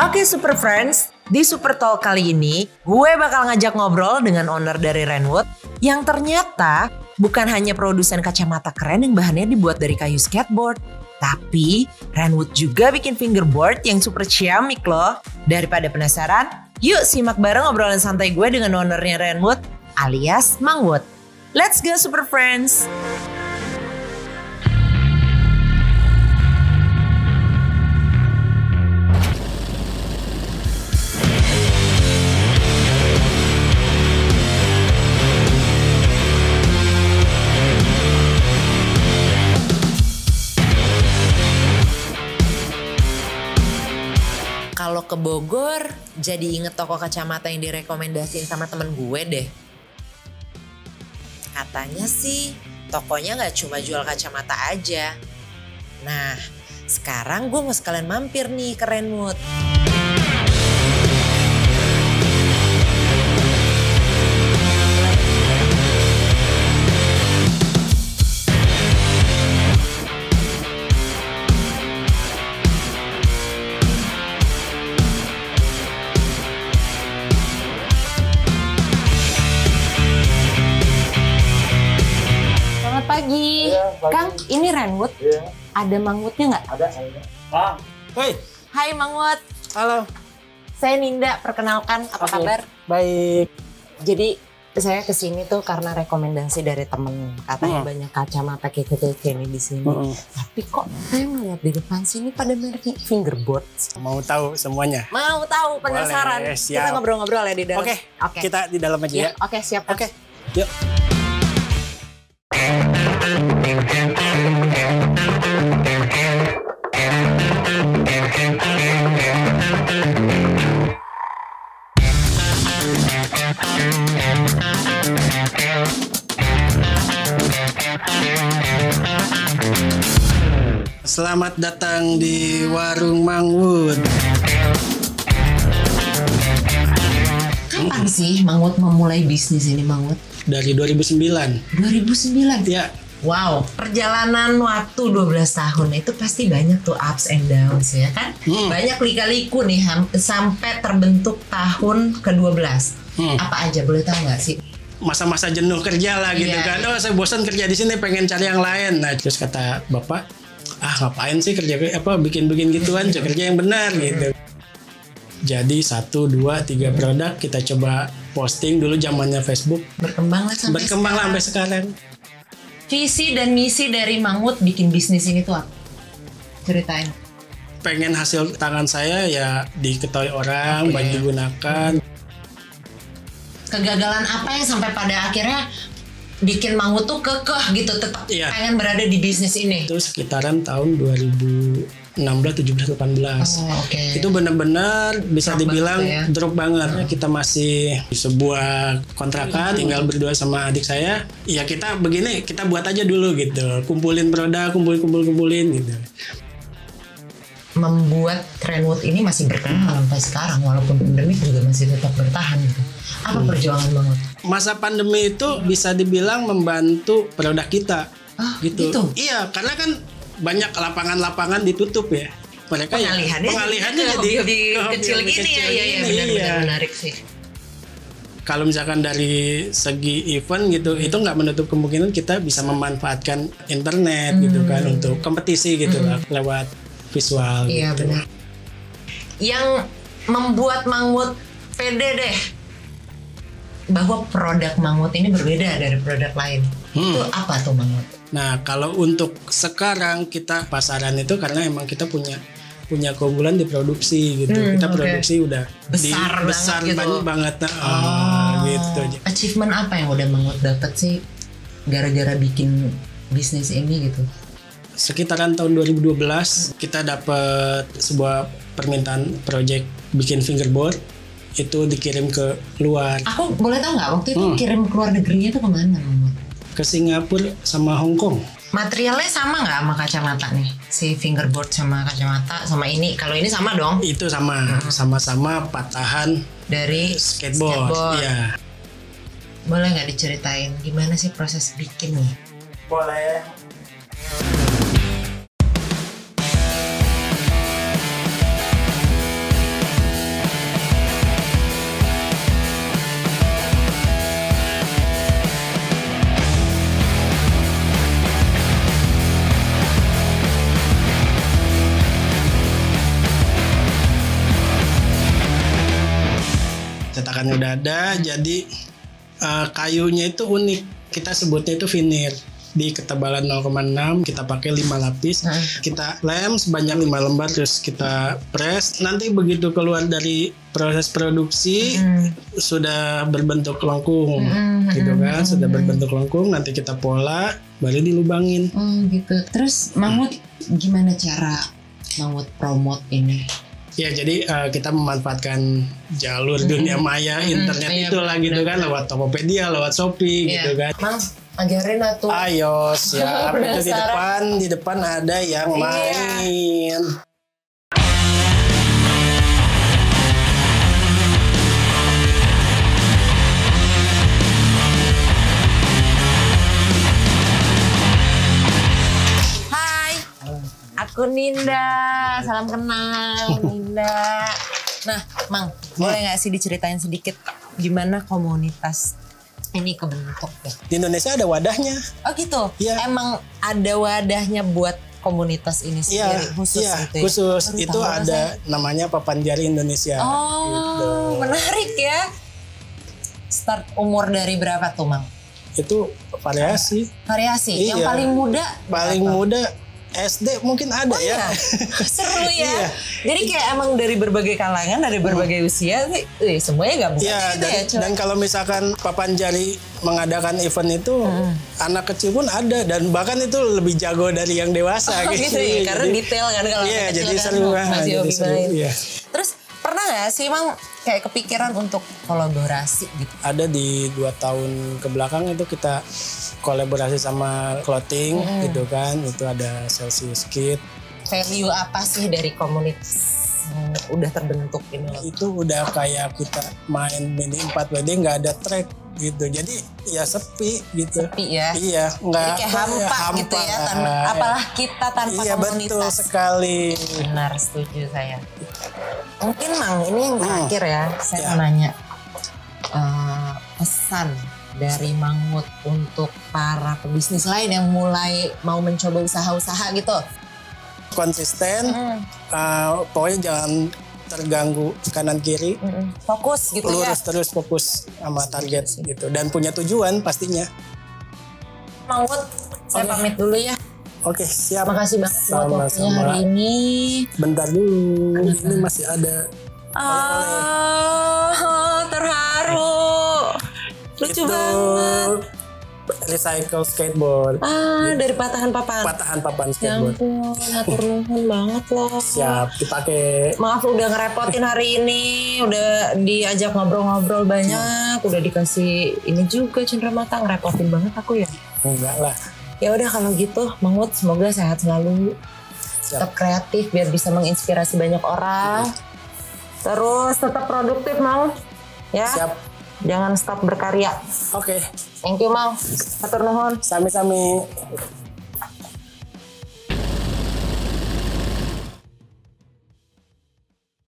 Oke Super Friends, di Super Talk kali ini gue bakal ngajak ngobrol dengan owner dari Renwood yang ternyata bukan hanya produsen kacamata keren yang bahannya dibuat dari kayu skateboard. Tapi Renwood juga bikin fingerboard yang super ciamik loh. Daripada penasaran, yuk simak bareng obrolan santai gue dengan ownernya Renwood alias Mangwood. Let's go Super Friends! Bogor, jadi inget toko kacamata yang direkomendasiin sama temen gue deh. Katanya sih, tokonya nggak cuma jual kacamata aja. Nah, sekarang gue mau sekalian mampir nih ke Renwood. Pagi. Kang, ini Renwood. Iya, Ada mangwoodnya nggak? ada saya. Bang, Hoi, Hai Mangwood, halo. saya Ninda. Perkenalkan, apa Oke. kabar? Baik. Jadi saya ke sini tuh karena rekomendasi dari temen katanya Hmm. banyak kacamata kayak nih di sini. Mm-mm. Tapi kok saya ngeliat di depan sini pada mereknya fingerboard. Mau tahu semuanya? Mau tahu penasaran? Boleh, Kita siap. ngobrol-ngobrol ya di dalam. Oke, Oke. kita di dalam aja Ya, ya. Oke, siap. Kang. Oke, yuk. Selamat datang di Warung Mangwood. Kapan sih Mangwood memulai bisnis ini Mangwood? Dari 2009. 2009. Ya, Wow, perjalanan waktu 12 tahun itu pasti banyak tuh ups and downs ya kan? Hmm. Banyak lika-liku nih sampai terbentuk tahun ke-12. Hmm. Apa aja boleh tahu nggak sih? Masa-masa jenuh kerja lah gitu Iya, kan. Oh, saya bosan kerja di sini pengen cari yang lain. Nah, terus kata Bapak, ah ngapain sih kerja apa bikin-bikin gituan, kerja yang benar gitu. Jadi satu, dua, tiga produk kita coba posting dulu zamannya Facebook. Berkembang lah sampai Berkembang lah sekarang. sampai sekarang. Visi dan misi dari Mangwood bikin bisnis ini tuh apa? Ceritain. Pengen hasil tangan saya ya diketahui orang, Oke. baik digunakan. Kegagalan apa yang sampai pada akhirnya bikin Mangwood tuh kekeh gitu tetap Iya. pengen berada di bisnis ini? Itu sekitaran tahun 2016, 17, 18. Oh, oke. itu benar-benar bisa Drop dibilang banget ya. drop banget. Kita masih di sebuah kontrakan, tinggal berdua sama adik saya. Ya kita begini, kita buat aja dulu gitu. Kumpulin produk, kumpulin, kumpulin, kumpulin gitu. Membuat Trendwood ini masih bertahan sampai sekarang walaupun pandemi juga masih tetap bertahan gitu. Apa perjuangan banget? Masa pandemi itu bisa dibilang membantu produk kita Ah, gitu. gitu? Iya, karena kan banyak lapangan-lapangan ditutup ya. Mereka ya Pengalihannya, pengalihannya ke jadi hobi ke hobi kecil hobi gini ya, kecil ya, ya benar-benar iya. menarik sih. kalau misalkan dari segi event gitu itu nggak menutup kemungkinan kita bisa memanfaatkan internet gitu kan Hmm. untuk kompetisi gitu lah lewat visual Iya gitu. benar. Yang membuat Mangwood pede deh bahwa produk Mangwood ini berbeda dari produk lain. Hmm. Itu apa tuh Mangwood? Nah kalau untuk sekarang kita pasaran itu karena emang kita punya punya keunggulan di produksi gitu. Hmm, kita produksi udah di- Besar banget besar gitu. banget, banget nah, Oh. gitu. Achievement apa yang udah Mangwood dapat sih gara-gara bikin bisnis ini gitu? Sekitaran tahun 2012 kita dapat sebuah permintaan project bikin fingerboard itu dikirim ke luar Aku boleh tahu nggak waktu itu Hmm. kirim ke luar negerinya tuh ke mana ke Singapura sama Hong Kong. Materialnya sama nggak sama kacamata nih? Si fingerboard sama kacamata sama ini. Kalau ini sama dong Itu sama sama-sama patahan dari skateboard. Iya. Boleh nggak diceritain gimana sih proses bikin nih? boleh. Bahannya udah ada. Jadi eh, kayunya itu unik. Kita sebutnya itu veneer di ketebalan 0,6 kita pakai 5 lapis Hmm. kita lem sebanyak 5 lembar terus kita press nanti begitu keluar dari proses produksi Hmm. sudah berbentuk lengkung Hmm, gitu hmm, kan hmm, sudah hmm. berbentuk lengkung nanti kita pola baru dilubangin Oh gitu. Terus Mahmud gimana cara Mahmud promote ini? Ya jadi eh, kita memanfaatkan jalur dunia maya internet iya, itulah gitu kan lewat Tokopedia lewat Shopee Iya. gitu kan Mang, ajarin atuh. ayo siap itu di depan di depan ada yang Iya. main Hai, aku Ninda. Salam kenal, Nah, Mang, boleh nggak sih diceritain sedikit gimana komunitas ini kebentuk ya? di Indonesia ada wadahnya Oh gitu. Iya. Emang ada wadahnya buat komunitas ini Iya, sendiri khusus iya, gitu ya? khusus Baru itu ada namanya Papan Jari Indonesia. Oh, Gitu. menarik ya. Start umur dari berapa tuh, Mang? Itu variasi. Variasi. Yang Iya. paling muda Paling berapa? muda SD mungkin ada Oh ya. iya, seru ya. Iya. Jadi kayak emang dari berbagai kalangan, dari berbagai usia sih, eh, semuanya gabung Iya, gitu dan, ya, dan kalau misalkan Papan Jari mengadakan event itu, Hmm. anak kecil pun ada dan bahkan itu lebih jago dari yang dewasa Oh, gitu ya, karena Jadi- detail kan kalau Iya, kecil jadi kan seru ah, masih jadi seru, main. iya. Terus pernah nggak sih emang kayak kepikiran untuk kolaborasi gitu? Ada di dua tahun ke belakang itu kita kolaborasi sama clothing Hmm. gitu kan, itu ada Celsius Kit, Value apa sih dari komunitas yang udah terbentuk ini loh? itu udah kayak kita main mini 4 WD nggak ada track gitu jadi ya sepi gitu Sepi ya. iya nggak kayak hampa, gitu ya, tanpa, lah. apalah kita tanpa iya betul komunitas. sekali Benar, setuju saya. Mungkin Mang, ini yang Hmm. terakhir ya, saya Ya. mau nanya eh, pesan dari Mangut untuk para pebisnis lain yang mulai mau mencoba usaha-usaha gitu. konsisten Mm, eh, pokoknya jangan terganggu kanan kiri mm, mm. Fokus gitu ya. lurus terus fokus sama target gitu dan punya tujuan pastinya Mangut, saya Oke. pamit dulu ya. oke siap Makasih banget buat waktunya hari ini. bentar dulu ini masih ada Ah. Lucu banget. recycle skateboard. Ah, dari patahan papan. patahan papan Ya skateboard. ampun, hatur nuhun banget loh. siap dipakai Maaf udah ngerepotin hari ini, udah diajak ngobrol-ngobrol banyak, udah dikasih ini juga cenderamata ngerepotin banget aku ya. enggak lah. Ya udah kalau gitu, Mangut semoga sehat selalu, siap. Tetap kreatif biar bisa menginspirasi banyak orang. Terus tetap produktif, Mang. Ya, siap jangan stop berkarya. oke Thank you, Mang. Hatur nuhun. sami-sami